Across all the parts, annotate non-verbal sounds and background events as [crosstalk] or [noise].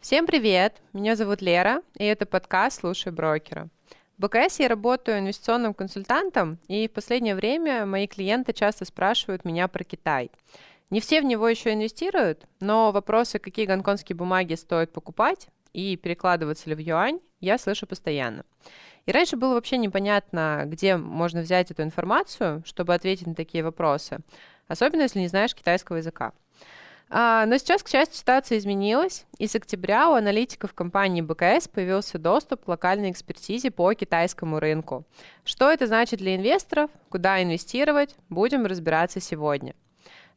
Всем привет! Меня зовут Лера, и это подкаст «Слушай брокера». В БКС я работаю инвестиционным консультантом, и в последнее время мои клиенты часто спрашивают меня про Китай. Не все в него еще инвестируют, но вопросы, какие гонконгские бумаги стоит покупать и перекладываться ли в юань, я слышу постоянно. И раньше было вообще непонятно, где можно взять эту информацию, чтобы ответить на такие вопросы, особенно если не знаешь китайского языка. А, но сейчас, к счастью, ситуация изменилась, и с октября у аналитиков компании БКС появился доступ к локальной экспертизе по китайскому рынку. Что это значит для инвесторов, куда инвестировать, будем разбираться сегодня.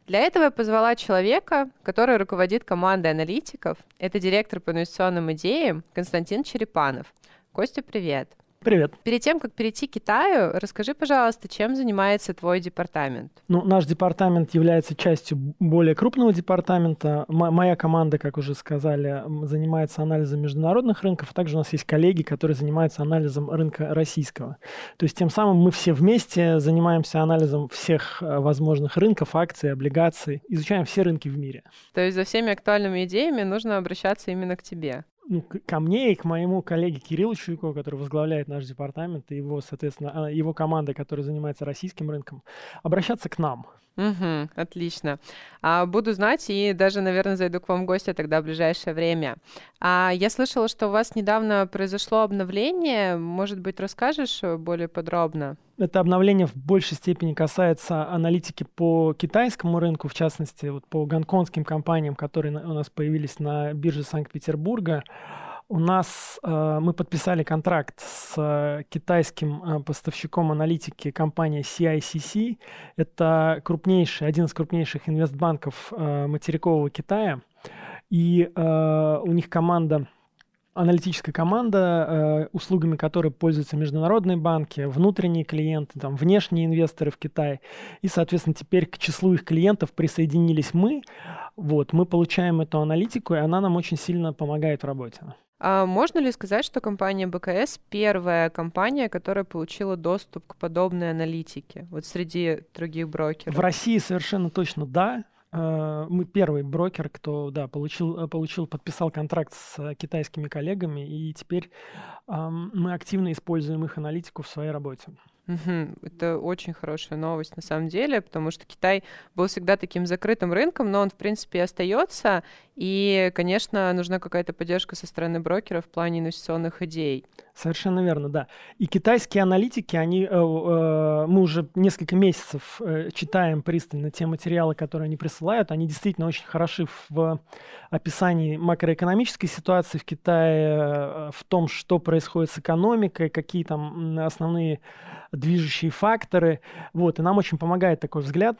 Для этого я позвала человека, который руководит командой аналитиков. Это директор по инвестиционным идеям Константин Черепанов. Костя, привет. Привет. Перед тем, как перейти к Китаю, расскажи, пожалуйста, чем занимается твой департамент? Ну, наш департамент является частью более крупного департамента. М- моя команда, как уже сказали, занимается анализом международных рынков, а также у нас есть коллеги, которые занимаются анализом рынка российского. То есть тем самым мы все вместе занимаемся анализом всех э, возможных рынков, акций, облигаций, изучаем все рынки в мире. То есть за всеми актуальными идеями нужно обращаться именно к тебе? Ну, ко мне и к моему коллеге Кириллу Чуйкову, который возглавляет наш департамент, и его, соответственно, а, его команда, которая занимается российским рынком, обращаться к нам. Угу, отлично. А, буду знать и даже, наверное, зайду к вам в гости тогда в ближайшее время. А, я слышала, что у вас недавно произошло обновление. Может быть, расскажешь более подробно? Это обновление в большей степени касается аналитики по китайскому рынку, в частности, вот по гонконгским компаниям, которые у нас появились на бирже Санкт-Петербурга. У нас э, мы подписали контракт с э, китайским э, поставщиком аналитики компании CICC. Это крупнейший, один из крупнейших инвестбанков материкового Китая. И у них команда аналитическая команда, услугами которой пользуются международные банки, внутренние клиенты, там, внешние инвесторы в Китае. И, соответственно, теперь к числу их клиентов присоединились мы. Вот, мы получаем эту аналитику, и она нам очень сильно помогает в работе. А можно ли сказать, что компания БКС первая компания, которая получила доступ к подобной аналитике, вот среди других брокеров? В России совершенно точно да. А, мы первый брокер, кто да, получил, получил, подписал контракт с китайскими коллегами, и теперь мы активно используем их аналитику в своей работе. Угу. Это очень хорошая новость на самом деле, потому что Китай был всегда таким закрытым рынком, но он, в принципе, остается. И, конечно, нужна какая-то поддержка со стороны брокера в плане инвестиционных идей. Совершенно верно, да. И китайские аналитики, они, э, э, мы уже несколько месяцев э, читаем пристально те материалы, которые они присылают. Они действительно очень хороши в описании макроэкономической ситуации в Китае, в том, что происходит с экономикой, какие там основные движущие факторы. Вот, и нам очень помогает такой взгляд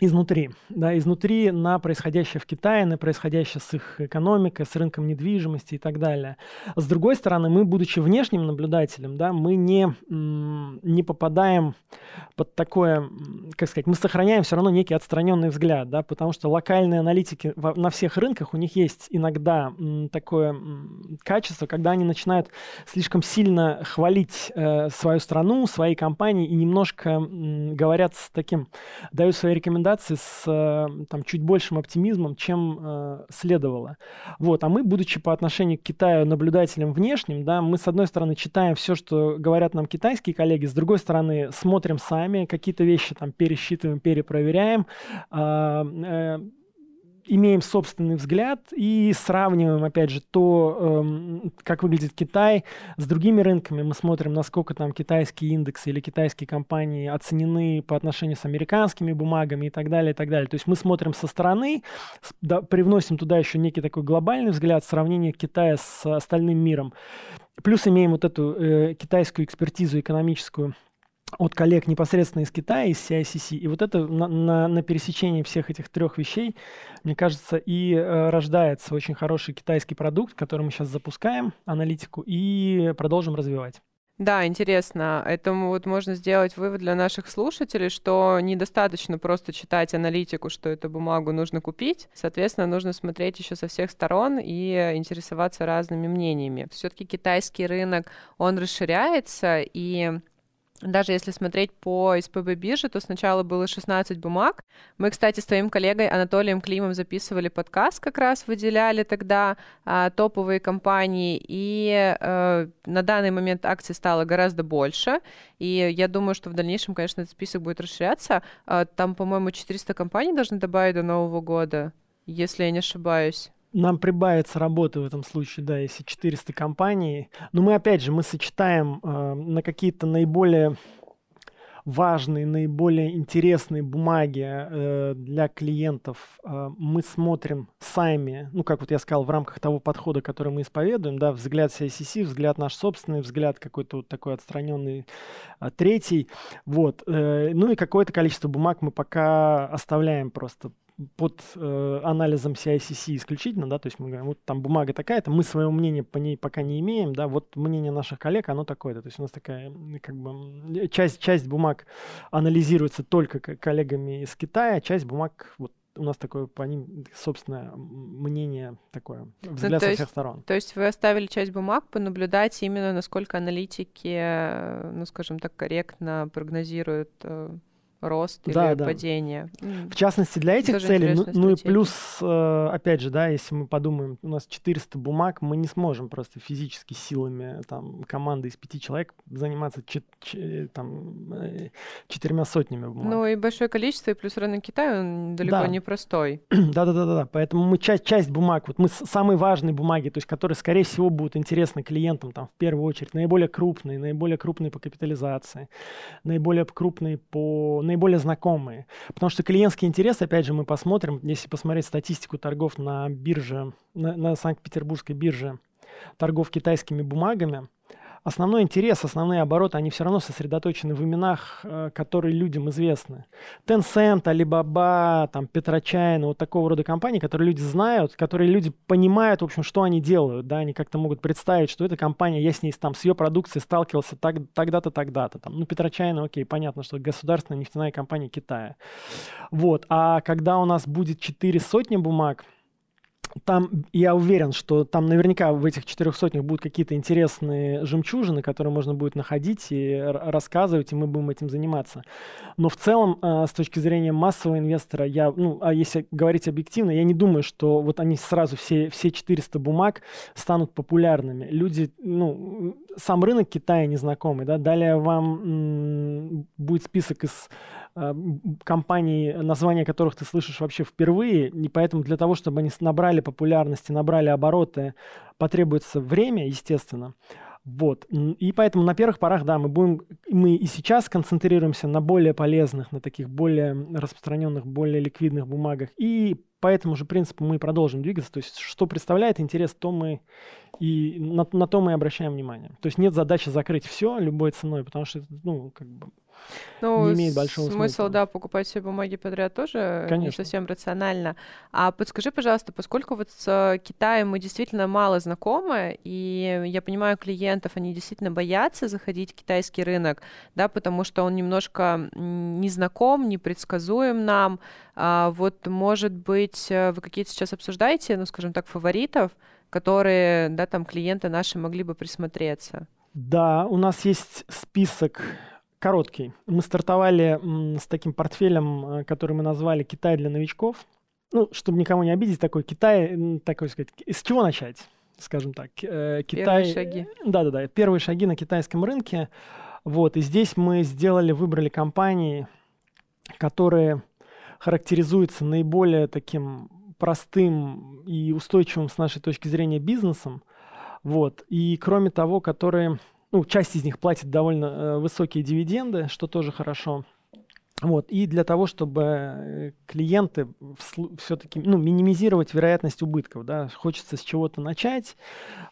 изнутри, да, изнутри на происходящее в Китае, на происходящее с их экономикой, с рынком недвижимости и так далее. С другой стороны, мы, будучи внешним наблюдателем, да, мы не, не попадаем под такое, как сказать, мы сохраняем все равно некий отстраненный взгляд, да, потому что локальные аналитики на всех рынках, у них есть иногда такое качество, когда они начинают слишком сильно хвалить э, свою страну, свои компании и немножко говорят с таким, дают свои рекомендации рекомендации с э, там, чуть большим оптимизмом, чем э, следовало. Вот. А мы, будучи по отношению к Китаю наблюдателем внешним, да, мы, с одной стороны, читаем все, что говорят нам китайские коллеги, с другой стороны, смотрим сами, какие-то вещи там пересчитываем, перепроверяем, а, э, имеем собственный взгляд и сравниваем, опять же, то, эм, как выглядит Китай с другими рынками. Мы смотрим, насколько там китайские индексы или китайские компании оценены по отношению с американскими бумагами и так далее, и так далее. То есть мы смотрим со стороны, да, привносим туда еще некий такой глобальный взгляд, сравнение Китая с остальным миром. Плюс имеем вот эту э, китайскую экспертизу экономическую, от коллег непосредственно из Китая, из CICC. И вот это на, на, на пересечении всех этих трех вещей, мне кажется, и э, рождается очень хороший китайский продукт, который мы сейчас запускаем, аналитику, и продолжим развивать. Да, интересно. Этому вот можно сделать вывод для наших слушателей, что недостаточно просто читать аналитику, что эту бумагу нужно купить. Соответственно, нужно смотреть еще со всех сторон и интересоваться разными мнениями. Все-таки китайский рынок, он расширяется, и даже если смотреть по СПБ бирже, то сначала было 16 бумаг. Мы, кстати, с твоим коллегой Анатолием Климом записывали подкаст, как раз выделяли тогда а, топовые компании, и а, на данный момент акций стало гораздо больше, и я думаю, что в дальнейшем, конечно, этот список будет расширяться. А, там, по-моему, 400 компаний должны добавить до Нового года, если я не ошибаюсь нам прибавится работы в этом случае, да, если 400 компаний. Но мы, опять же, мы сочетаем э, на какие-то наиболее важные, наиболее интересные бумаги э, для клиентов э, мы смотрим сами, ну, как вот я сказал, в рамках того подхода, который мы исповедуем, да, взгляд CICC, взгляд наш собственный, взгляд какой-то вот такой отстраненный э, третий, вот, э, ну и какое-то количество бумаг мы пока оставляем просто под э, анализом CICC исключительно, да, то есть мы говорим, вот там бумага такая-то, мы своего мнения по ней пока не имеем, да, вот мнение наших коллег, оно такое-то, то есть у нас такая, как бы, часть, часть бумаг анализируется только коллегами из Китая, часть бумаг вот у нас такое по ним собственное мнение такое, взгляд ну, со всех сторон. То есть вы оставили часть бумаг понаблюдать именно, насколько аналитики, э, ну, скажем так, корректно прогнозируют э, рост да, или да. падение. В частности, для этих Тоже целей, ну, ну и плюс, э, опять же, да, если мы подумаем, у нас 400 бумаг, мы не сможем просто физически силами там, команды из пяти человек заниматься чет, чет, там, э, четырьмя сотнями бумаг. Ну и большое количество, и плюс рынок Китая, он далеко да. не простой. [clears throat] Да-да-да, поэтому мы часть, часть бумаг, вот мы самые важные бумаги, то есть которые, скорее всего, будут интересны клиентам, там, в первую очередь, наиболее крупные, наиболее крупные по капитализации, наиболее крупные по наиболее знакомые. Потому что клиентский интерес, опять же, мы посмотрим, если посмотреть статистику торгов на бирже, на, на Санкт-Петербургской бирже, торгов китайскими бумагами, основной интерес, основные обороты, они все равно сосредоточены в именах, э, которые людям известны. Tencent, Alibaba, там, Петрочайна, вот такого рода компании, которые люди знают, которые люди понимают, в общем, что они делают, да, они как-то могут представить, что эта компания, я с ней, там, с ее продукцией сталкивался так, тогда-то, тогда-то, там, ну, Петрочайна, окей, понятно, что государственная нефтяная компания Китая. Вот, а когда у нас будет четыре сотни бумаг, там, я уверен, что там наверняка в этих четырех сотнях будут какие-то интересные жемчужины, которые можно будет находить и рассказывать, и мы будем этим заниматься. Но в целом, э, с точки зрения массового инвестора, я, ну, а если говорить объективно, я не думаю, что вот они сразу все, все 400 бумаг станут популярными. Люди, ну, сам рынок Китая незнакомый, да, далее вам м- будет список из компаний, названия которых ты слышишь вообще впервые, и поэтому для того, чтобы они набрали популярности, набрали обороты, потребуется время, естественно. Вот. И поэтому на первых порах, да, мы будем, мы и сейчас концентрируемся на более полезных, на таких более распространенных, более ликвидных бумагах. И по этому же принципу мы продолжим двигаться. То есть, что представляет интерес, то мы и на, на то мы обращаем внимание. То есть нет задачи закрыть все любой ценой, потому что, ну, как бы ну, не имеет большого смысла. Смысл, да, покупать все бумаги подряд тоже Конечно. не совсем рационально. А подскажи, пожалуйста, поскольку вот с Китаем мы действительно мало знакомы, и я понимаю клиентов, они действительно боятся заходить в китайский рынок, да, потому что он немножко незнаком, непредсказуем нам. А вот, может быть, э, вы какие-то сейчас обсуждаете, ну, скажем так, фаворитов, которые, да, там клиенты наши могли бы присмотреться? Да, у нас есть список короткий. Мы стартовали с таким портфелем, э, который мы назвали «Китай для новичков». Ну, чтобы никому не обидеть, такой Китай, такой сказать, с чего начать, скажем так. Э, Китай... Первые шаги. Да-да-да, первые шаги на китайском рынке. Вот, и здесь мы сделали, выбрали компании, которые характеризуются наиболее таким простым и устойчивым с нашей точки зрения бизнесом. Вот, и кроме того, которые ну, часть из них платит довольно э, высокие дивиденды, что тоже хорошо. Вот. И для того, чтобы э, клиенты все-таки ну, минимизировать вероятность убытков, да, хочется с чего-то начать.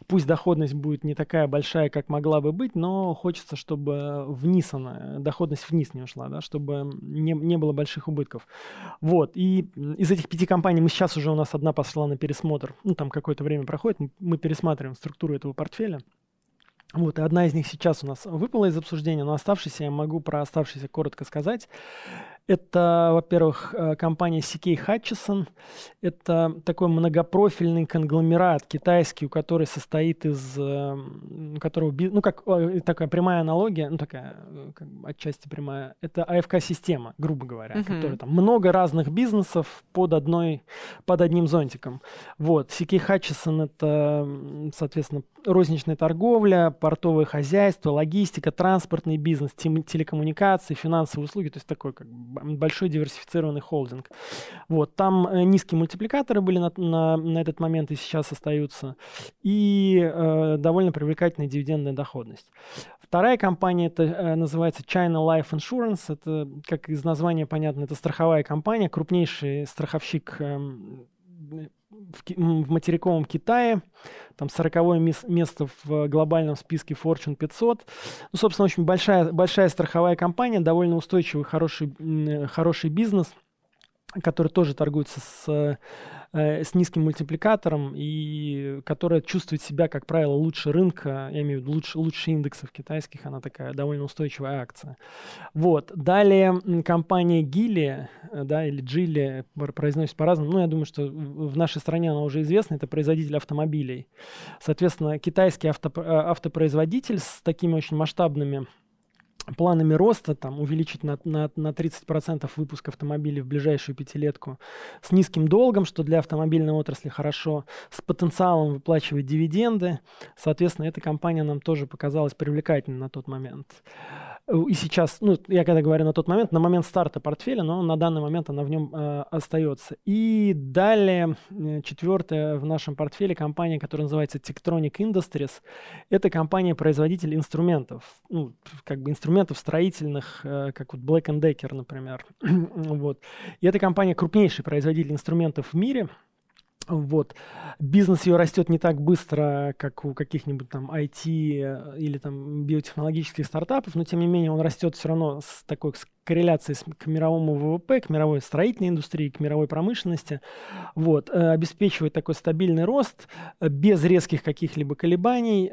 Пусть доходность будет не такая большая, как могла бы быть, но хочется, чтобы вниз она, доходность вниз не ушла, да, чтобы не, не было больших убытков. Вот. И из этих пяти компаний мы сейчас уже у нас одна пошла на пересмотр. Ну, там какое-то время проходит, мы пересматриваем структуру этого портфеля. Вот, и одна из них сейчас у нас выпала из обсуждения, но оставшиеся, я могу про оставшиеся коротко сказать. Это, во-первых, э, компания CK Hutchison. Это такой многопрофильный конгломерат китайский, у которой состоит из... Э, у которого, ну, как такая прямая аналогия, ну, такая как, отчасти прямая. Это АФК-система, грубо говоря, uh-huh. которая там много разных бизнесов под, одной, под одним зонтиком. Вот. CK Hutchison — это, соответственно, розничная торговля, портовое хозяйство, логистика, транспортный бизнес, телекоммуникации, финансовые услуги, то есть такой как большой диверсифицированный холдинг. Вот, там э, низкие мультипликаторы были на, на, на этот момент и сейчас остаются, и э, довольно привлекательная дивидендная доходность. Вторая компания, это э, называется China Life Insurance, это, как из названия понятно, это страховая компания, крупнейший страховщик э, в, в материковом Китае, там 40 место в глобальном списке Fortune 500. Ну, собственно, очень большая, большая страховая компания, довольно устойчивый, хороший, хороший бизнес, который тоже торгуется с Э, с низким мультипликатором и которая чувствует себя, как правило, лучше рынка, я имею в виду лучше, лучше индексов китайских, она такая довольно устойчивая акция. Вот. Далее компания Гили, э, да, или Джили, произносится по-разному, ну, я думаю, что в нашей стране она уже известна, это производитель автомобилей. Соответственно, китайский авто, э, автопроизводитель с такими очень масштабными планами роста, там, увеличить на, на, на 30% выпуск автомобилей в ближайшую пятилетку, с низким долгом, что для автомобильной отрасли хорошо, с потенциалом выплачивать дивиденды. Соответственно, эта компания нам тоже показалась привлекательной на тот момент. Э, и сейчас, ну, я когда говорю на тот момент, на момент старта портфеля, но на данный момент она в нем э, остается. И далее, э, четвертая в нашем портфеле компания, которая называется Tectronic Industries. Это компания-производитель инструментов, ну, как бы инструментов строительных, э, как вот Black Decker, например. [clears throat] вот. И эта компания крупнейший производитель инструментов в мире – вот. Бизнес ее растет не так быстро, как у каких-нибудь там IT э, или там биотехнологических стартапов, но тем не менее он растет все равно с такой с корреляцией с, к мировому ВВП, к мировой строительной индустрии, к мировой промышленности. Вот. Э, обеспечивает такой стабильный рост э, без резких каких-либо колебаний,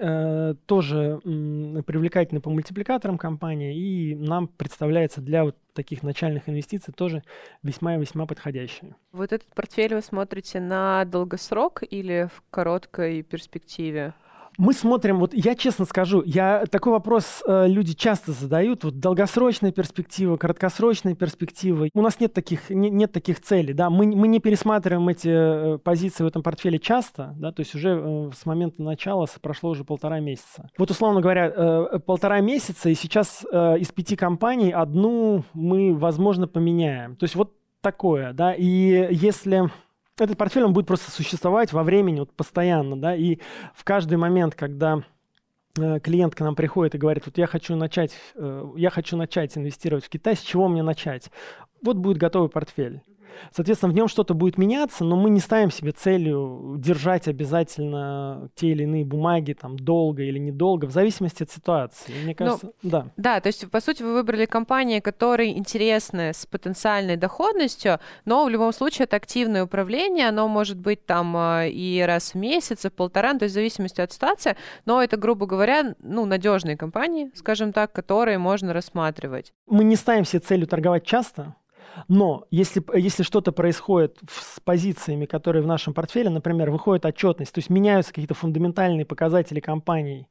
тоже привлекательный по мультипликаторам компания и нам представляется для вот таких начальных инвестиций тоже весьма и весьма подходящие. Вот этот портфель вы смотрите на долгосрок или в короткой перспективе? Мы смотрим, вот я честно скажу, я такой вопрос э, люди часто задают, вот долгосрочная перспектива, краткосрочная перспектива. У нас нет таких, не, нет таких целей, да, мы, мы не пересматриваем эти э, позиции в этом портфеле часто, да, то есть уже э, с момента начала прошло уже полтора месяца. Вот условно говоря, э, полтора месяца, и сейчас э, из пяти компаний одну мы, возможно, поменяем. То есть вот такое, да, и если этот портфель, он будет просто существовать во времени вот постоянно, да, и в каждый момент, когда э, клиент к нам приходит и говорит, вот я хочу начать, э, я хочу начать инвестировать в Китай, с чего мне начать? Вот будет готовый портфель. Соответственно, в нем что-то будет меняться, но мы не ставим себе целью держать обязательно те или иные бумаги там долго или недолго, в зависимости от ситуации. Мне ну, кажется, ну, да. Да, то есть, по сути, вы выбрали компании, которые интересны с потенциальной доходностью, но в любом случае это активное управление, оно может быть там а, и раз в месяц, и в полтора, то есть в зависимости от ситуации, но это, грубо говоря, ну, надежные компании, скажем так, которые можно рассматривать. Мы не ставим себе целью торговать часто, но если, если что-то происходит с позициями, которые в нашем портфеле, например, выходит отчетность, то есть меняются какие-то фундаментальные показатели компании,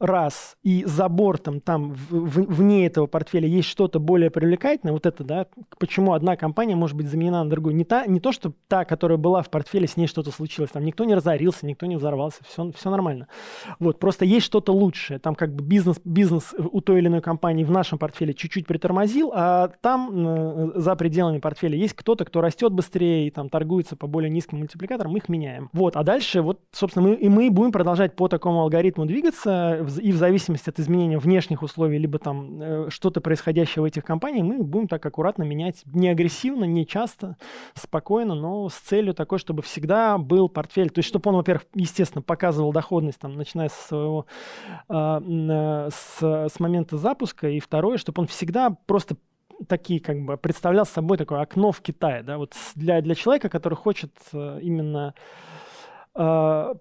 раз, и за бортом там в, вне этого портфеля есть что-то более привлекательное, вот это, да, почему одна компания может быть заменена на другую. Не, та, не то, что та, которая была в портфеле, с ней что-то случилось, там никто не разорился, никто не взорвался, все, все нормально. Вот, просто есть что-то лучшее, там как бы бизнес, бизнес у той или иной компании в нашем портфеле чуть-чуть притормозил, а там э, за пределами портфеля есть кто-то, кто растет быстрее и там торгуется по более низким мультипликаторам, мы их меняем. Вот, а дальше вот, собственно, мы, и мы будем продолжать по такому алгоритму двигаться, и в зависимости от изменения внешних условий, либо там э, что-то происходящее в этих компаниях, мы будем так аккуратно менять, не агрессивно, не часто, спокойно, но с целью такой, чтобы всегда был портфель. То есть, чтобы он, во-первых, естественно, показывал доходность, там, начиная со своего, э, с, с момента запуска, и второе, чтобы он всегда просто такие, как бы, представлял собой такое окно в Китае, да, вот для, для человека, который хочет э, именно э,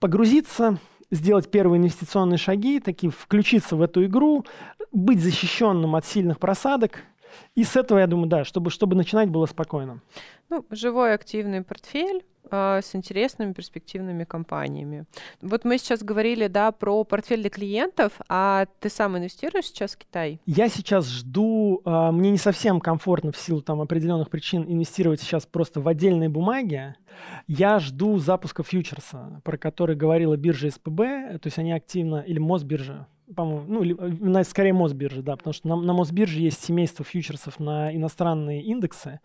погрузиться сделать первые инвестиционные шаги, такие включиться в эту игру, быть защищенным от сильных просадок, И с этого, я думаю, да, чтобы, чтобы начинать было спокойно. Ну, живой активный портфель, с интересными перспективными компаниями. Вот мы сейчас говорили, да, про портфель для клиентов, а ты сам инвестируешь сейчас в Китай? Я сейчас жду, а, мне не совсем комфортно в силу там определенных причин инвестировать сейчас просто в отдельные бумаги. Я жду запуска фьючерса, про который говорила биржа СПБ, то есть они активно, или Мосбиржа, по-моему, ну, скорее Мосбиржа, да, потому что на, на Мосбирже есть семейство фьючерсов на иностранные индексы.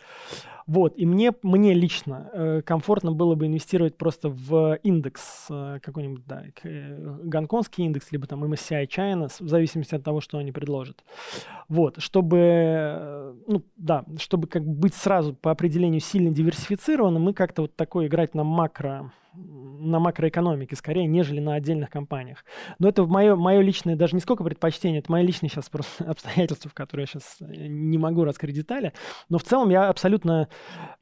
Вот, и мне, мне лично э, комфортно было бы инвестировать просто в индекс э, какой-нибудь, да, э, гонконгский индекс, либо там MSCI China, в зависимости от того, что они предложат. Вот, чтобы, э, ну, да, чтобы как бы быть сразу по определению сильно диверсифицированным, мы как-то вот такой играть на макро на макроэкономике скорее, нежели на отдельных компаниях. Но это мое, мое личное, даже не сколько предпочтение, это мои личные сейчас просто [laughs] обстоятельства, в которые я сейчас э, не могу раскрыть детали. Но в целом я абсолютно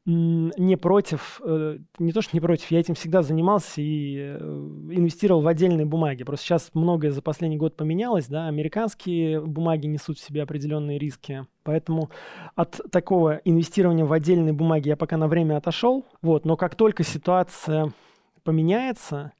не против, э, не то что не против, я этим всегда занимался и э, инвестировал в отдельные бумаги. Просто сейчас многое за последний год поменялось, да, американские бумаги несут в себе определенные риски, Поэтому от такого инвестирования в отдельные бумаги я пока на время отошел. Вот, но как только ситуация поменяется,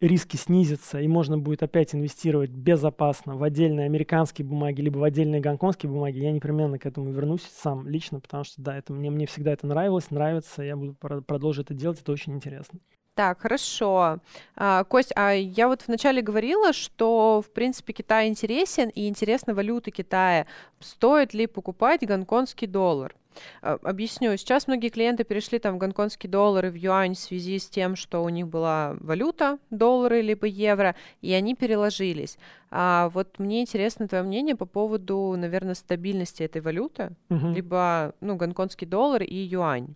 риски снизятся, и можно будет опять инвестировать безопасно в отдельные американские бумаги, либо в отдельные гонконгские бумаги, я непременно к этому вернусь сам лично, потому что, да, это мне, мне всегда это нравилось, нравится, я буду продолжить это делать, это очень интересно. Так, хорошо. А, Кость, а я вот вначале говорила, что, в принципе, Китай интересен, и интересна валюта Китая. Стоит ли покупать гонконгский доллар? А, объясню. Сейчас многие клиенты перешли там в гонконгский доллар и в юань в связи с тем, что у них была валюта, доллары либо евро, и они переложились. А вот мне интересно твое мнение по поводу, наверное, стабильности этой валюты, угу. либо, ну, гонконгский доллар и юань.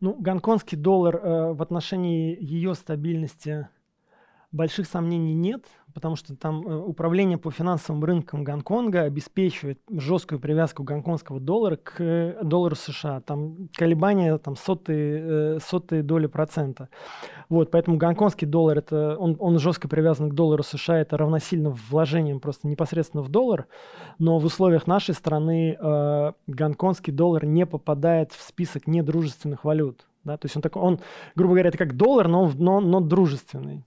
Ну, гонконгский доллар э, в отношении ее стабильности больших сомнений нет, потому что там э, управление по финансовым рынкам Гонконга обеспечивает жесткую привязку гонконгского доллара к э, доллару США. Там колебания там сотые, э, сотые доли процента. Вот, поэтому гонконгский доллар, это, он, он жестко привязан к доллару США, это равносильно вложением просто непосредственно в доллар, но в условиях нашей страны э, гонконгский доллар не попадает в список недружественных валют. Да? То есть он такой, он, грубо говоря, это как доллар, но, но, но дружественный.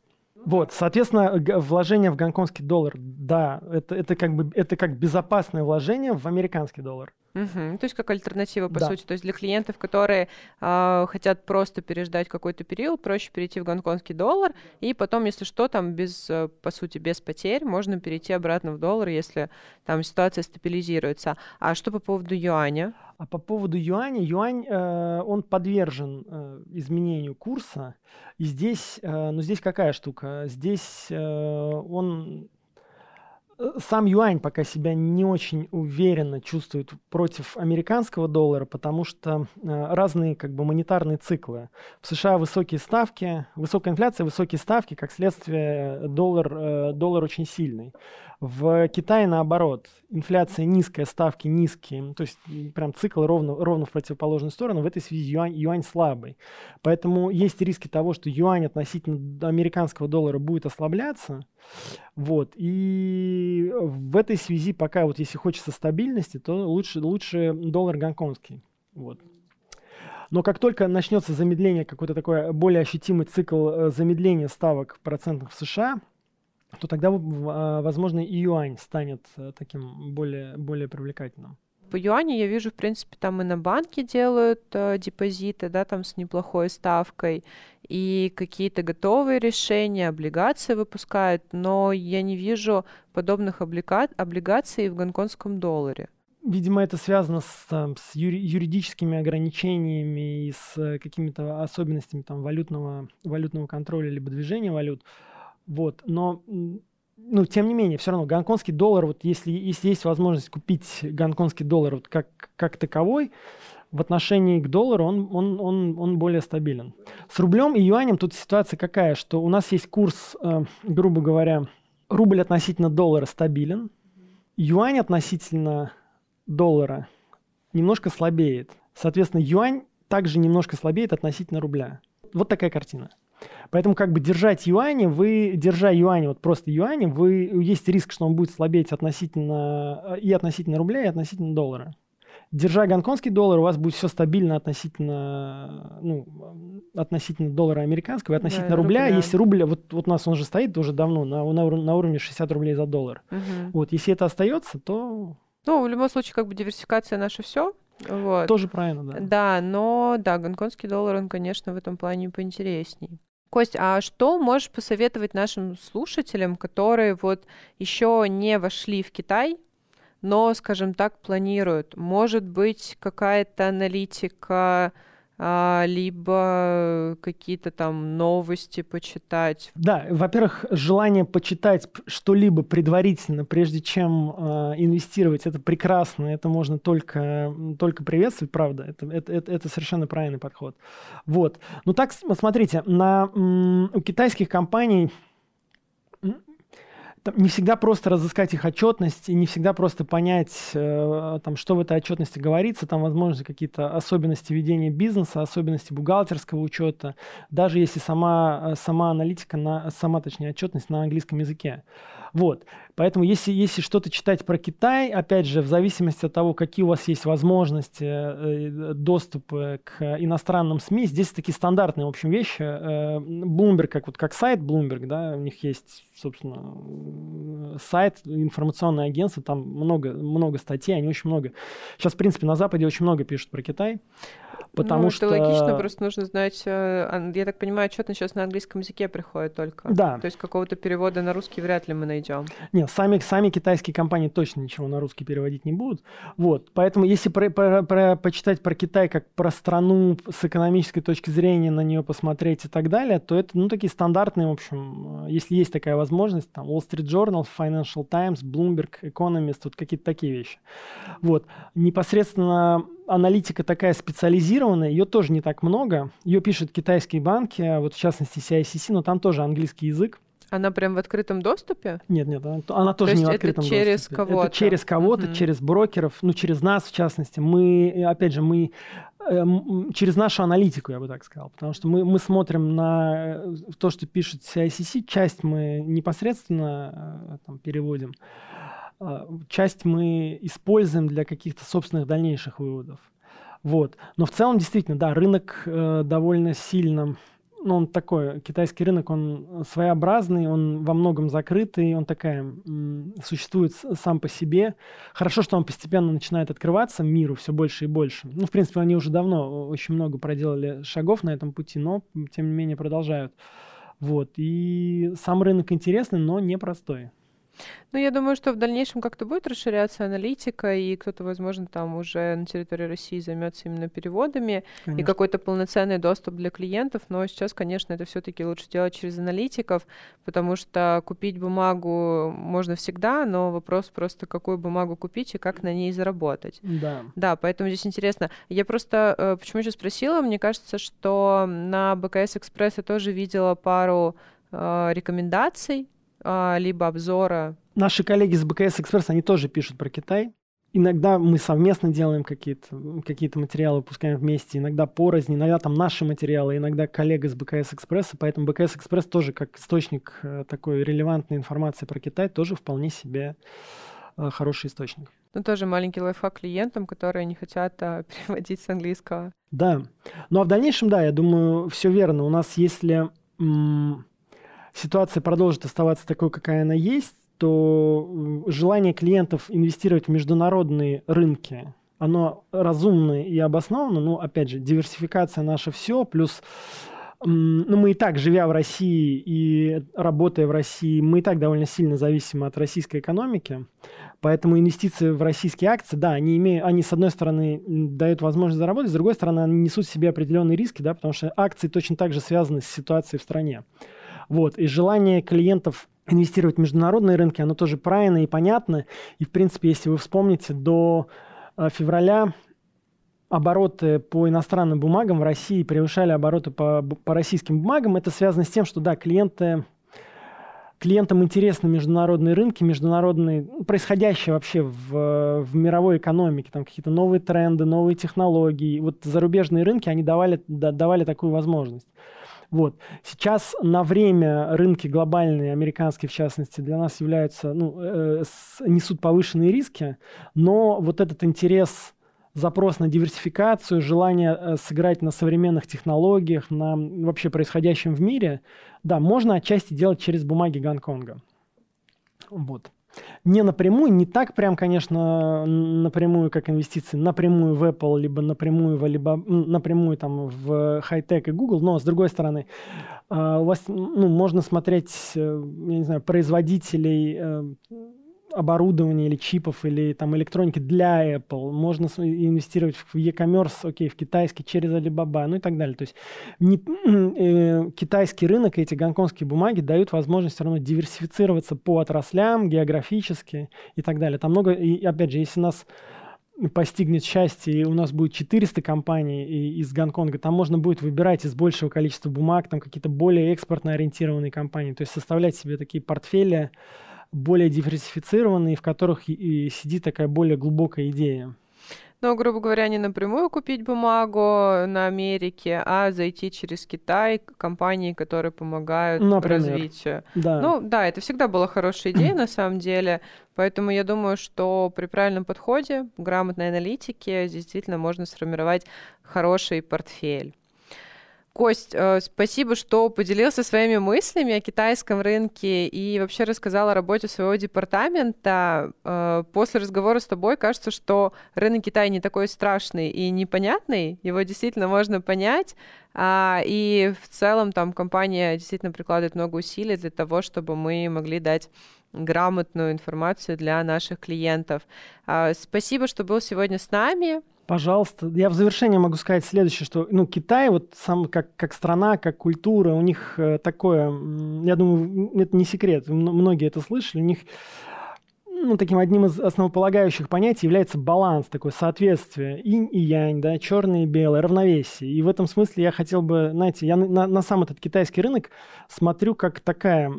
Вот, соответственно, вложение в гонконгский доллар, да, это, это как бы это как безопасное вложение в американский доллар. Угу. То есть как альтернатива, по да. сути. То есть для клиентов, которые э, хотят просто переждать какой-то период, проще перейти в гонконгский доллар, и потом, если что, там без, по сути, без потерь, можно перейти обратно в доллар, если там ситуация стабилизируется. А что по поводу юаня? А по поводу юаня, юань, э, он подвержен э, изменению курса. И здесь, э, ну здесь какая штука? Здесь э, он сам юань пока себя не очень уверенно чувствует против американского доллара, потому что э, разные как бы монетарные циклы. В США высокие ставки, высокая инфляция, высокие ставки, как следствие доллар, э, доллар очень сильный. В Китае наоборот, инфляция низкая, ставки низкие, то есть прям цикл ровно, ровно в противоположную сторону, в этой связи юань, юань слабый. Поэтому есть риски того, что юань относительно американского доллара будет ослабляться. Вот. И в этой связи пока вот если хочется стабильности, то лучше, лучше доллар гонконгский. Вот. Но как только начнется замедление, какой-то такой более ощутимый цикл э, замедления ставок процентных в США, то тогда, а, возможно, и юань станет э, таким более, более привлекательным. По юаню я вижу, в принципе, там и на банке делают э, депозиты, да, там с неплохой ставкой, и какие-то готовые решения, облигации выпускают, но я не вижу подобных облига... облигаций в гонконгском долларе. Видимо, это связано с, там, с юри- юридическими ограничениями и с э, какими-то особенностями там, валютного, валютного контроля либо движения валют. Вот, но ну, тем не менее, все равно гонконгский доллар, вот если, если есть возможность купить гонконгский доллар вот как, как таковой, в отношении к доллару он, он, он, он более стабилен. С рублем и юанем тут ситуация какая, что у нас есть курс, э, грубо говоря, рубль относительно доллара стабилен, юань относительно доллара немножко слабеет. Соответственно, юань также немножко слабеет относительно рубля. Вот такая картина. Поэтому как бы держать юани, вы, держа юани, вот просто юани, вы, есть риск, что он будет слабеть относительно, и относительно рубля, и относительно доллара. Держа гонконгский доллар, у вас будет все стабильно относительно, ну, относительно доллара американского и относительно да, рубля. рубля. Если рубль, вот, вот у нас он же стоит уже давно на, на, на уровне 60 рублей за доллар. Угу. Вот, если это остается, то... Ну, в любом случае, как бы диверсификация наше все. Вот. Тоже правильно, да. Да, но да, гонконгский доллар, он, конечно, в этом плане поинтересней. Кость, а что можешь посоветовать нашим слушателям, которые вот еще не вошли в Китай, но, скажем так, планируют. Может быть, какая-то аналитика, либо какие-то там новости почитать. Да, во-первых, желание почитать что-либо предварительно, прежде чем э, инвестировать, это прекрасно, это можно только, только приветствовать, правда, это, это, это, это совершенно правильный подход. Вот. Ну так, смотрите, на, у китайских компаний не всегда просто разыскать их отчетность и не всегда просто понять, э, там, что в этой отчетности говорится. Там, возможно, какие-то особенности ведения бизнеса, особенности бухгалтерского учета, даже если сама, э, сама аналитика, на, сама, точнее, отчетность на английском языке. Вот. Поэтому если, если что-то читать про Китай, опять же, в зависимости от того, какие у вас есть возможности э, доступа к иностранным СМИ, здесь такие стандартные, в общем, вещи. Э, Bloomberg, как, вот, как сайт Bloomberg, да, у них есть, собственно, сайт, информационное агентство, там много, много статей, они очень много. Сейчас, в принципе, на Западе очень много пишут про Китай. Потому ну, что... это логично, просто нужно знать... Э, я так понимаю, отчет сейчас на английском языке приходит только. Да. То есть какого-то перевода на русский вряд ли мы найдем. Нет, сами, сами китайские компании точно ничего на русский переводить не будут. Вот. Поэтому если про, про, про, почитать про Китай как про страну с экономической точки зрения, на нее посмотреть и так далее, то это, ну, такие стандартные, в общем, э, если есть такая возможность, там, Wall Street Journal, Financial Times, Bloomberg, Economist, вот какие-то такие вещи. Вот. Непосредственно аналитика такая специализированная, ее тоже не так много. Ее пишут китайские банки, вот в частности CICC, но там тоже английский язык. Она прям в открытом доступе? Нет, нет, она, она тоже То не в открытом это через доступе. Кого-то. Это через кого-то, угу. через брокеров, ну, через нас, в частности. Мы, опять же, мы э, через нашу аналитику, я бы так сказал. Потому что мы, мы смотрим на э, то, что пишет CICC, часть мы непосредственно э, там, переводим. А, часть мы используем для каких-то собственных дальнейших выводов. Вот. Но в целом, действительно, да, рынок э, довольно сильно, ну, он такой, китайский рынок, он своеобразный, он во многом закрытый, он такая, существует сам по себе. Хорошо, что он постепенно начинает открываться миру все больше и больше. Ну, в принципе, они уже давно очень много проделали шагов на этом пути, но, тем не менее, продолжают. Вот. И сам рынок интересный, но непростой. Ну, я думаю, что в дальнейшем как-то будет расширяться аналитика, и кто-то, возможно, там уже на территории России займется именно переводами конечно. и какой-то полноценный доступ для клиентов. Но сейчас, конечно, это все-таки лучше делать через аналитиков, потому что купить бумагу можно всегда, но вопрос просто, какую бумагу купить и как на ней заработать. Да. Да, поэтому здесь интересно. Я просто э, почему сейчас спросила, мне кажется, что на БКС Экспресс я тоже видела пару э, рекомендаций либо обзора. Наши коллеги с БКС Экспресс, они тоже пишут про Китай. Иногда мы совместно делаем какие-то какие материалы, выпускаем вместе, иногда порознь, иногда там наши материалы, иногда коллега с БКС Экспресса, поэтому БКС Экспресс тоже как источник э, такой релевантной информации про Китай тоже вполне себе э, хороший источник. Ну, тоже маленький лайфхак клиентам, которые не хотят а, [laughs] переводить с английского. Да. Ну, а в дальнейшем, да, я думаю, все верно. У нас, если ситуация продолжит оставаться такой, какая она есть, то желание клиентов инвестировать в международные рынки, оно разумно и обосновано. Ну, опять же, диверсификация наше все, плюс ну, мы и так, живя в России и работая в России, мы и так довольно сильно зависимы от российской экономики. Поэтому инвестиции в российские акции, да, они, имеют, они с одной стороны дают возможность заработать, с другой стороны они несут в себе определенные риски, да, потому что акции точно так же связаны с ситуацией в стране. Вот. И желание клиентов инвестировать в международные рынки, оно тоже правильно и понятно. И, в принципе, если вы вспомните, до э, февраля обороты по иностранным бумагам в России превышали обороты по, по российским бумагам. Это связано с тем, что, да, клиенты, клиентам интересны международные рынки, международные, ну, происходящее вообще в, в мировой экономике, там какие-то новые тренды, новые технологии. Вот зарубежные рынки, они давали, да, давали такую возможность. Вот. Сейчас на время рынки глобальные, американские в частности, для нас являются, ну, э, несут повышенные риски, но вот этот интерес запрос на диверсификацию, желание э, сыграть на современных технологиях, на вообще происходящем в мире, да, можно отчасти делать через бумаги Гонконга. Вот. Не напрямую, не так прям, конечно, напрямую, как инвестиции, напрямую в Apple, либо напрямую, либо напрямую там в хай-тек и Google, но с другой стороны, а, у вас, ну, можно смотреть, э, я не знаю, производителей э, оборудования или чипов или там электроники для Apple, можно инвестировать в e-commerce, окей, в китайский через Alibaba, ну и так далее. То есть не, [clears throat] э, китайский рынок и эти гонконгские бумаги дают возможность все равно диверсифицироваться по отраслям, географически и так далее. Там много, и опять же, если нас постигнет счастье, и у нас будет 400 компаний из Гонконга, там можно будет выбирать из большего количества бумаг, там какие-то более экспортно ориентированные компании, то есть составлять себе такие портфели, более диверсифицированные, в которых и сидит такая более глубокая идея. Ну, грубо говоря, не напрямую купить бумагу на Америке, а зайти через Китай, компании, которые помогают Например. развитию. Да. Ну, да, это всегда была хорошая идея [clears throat] на самом деле, поэтому я думаю, что при правильном подходе, грамотной аналитике действительно можно сформировать хороший портфель. Кость, э, спасибо, что поделился своими мыслями о китайском рынке и вообще рассказал о работе своего департамента. Э, после разговора с тобой кажется, что рынок Китая не такой страшный и непонятный, его действительно можно понять, а, и в целом там компания действительно прикладывает много усилий для того, чтобы мы могли дать грамотную информацию для наших клиентов. А, спасибо, что был сегодня с нами. Пожалуйста. Я в завершение могу сказать следующее, что ну, Китай, вот сам как, как страна, как культура, у них э, такое, я думаю, это не секрет, многие это слышали, у них ну, таким одним из основополагающих понятий является баланс, такое соответствие, инь и янь, да, черное и белое, равновесие. И в этом смысле я хотел бы, знаете, я на, на сам этот китайский рынок смотрю как такая,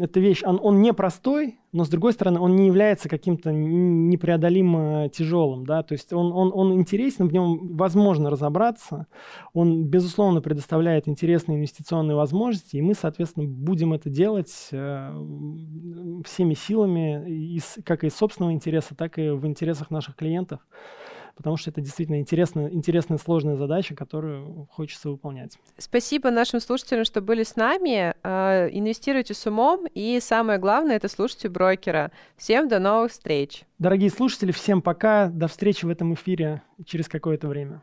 эта вещь, он, он непростой, но с другой стороны он не является каким-то непреодолимо тяжелым, да, то есть он, он, он интересен, в нем возможно разобраться, он, безусловно, предоставляет интересные инвестиционные возможности, и мы, соответственно, будем это делать э, всеми силами, из, как из собственного интереса, так и в интересах наших клиентов потому что это действительно интересная, интересная сложная задача, которую хочется выполнять. Спасибо нашим слушателям, что были с нами. А, инвестируйте с умом, и самое главное — это слушайте брокера. Всем до новых встреч! Дорогие слушатели, всем пока, до встречи в этом эфире через какое-то время.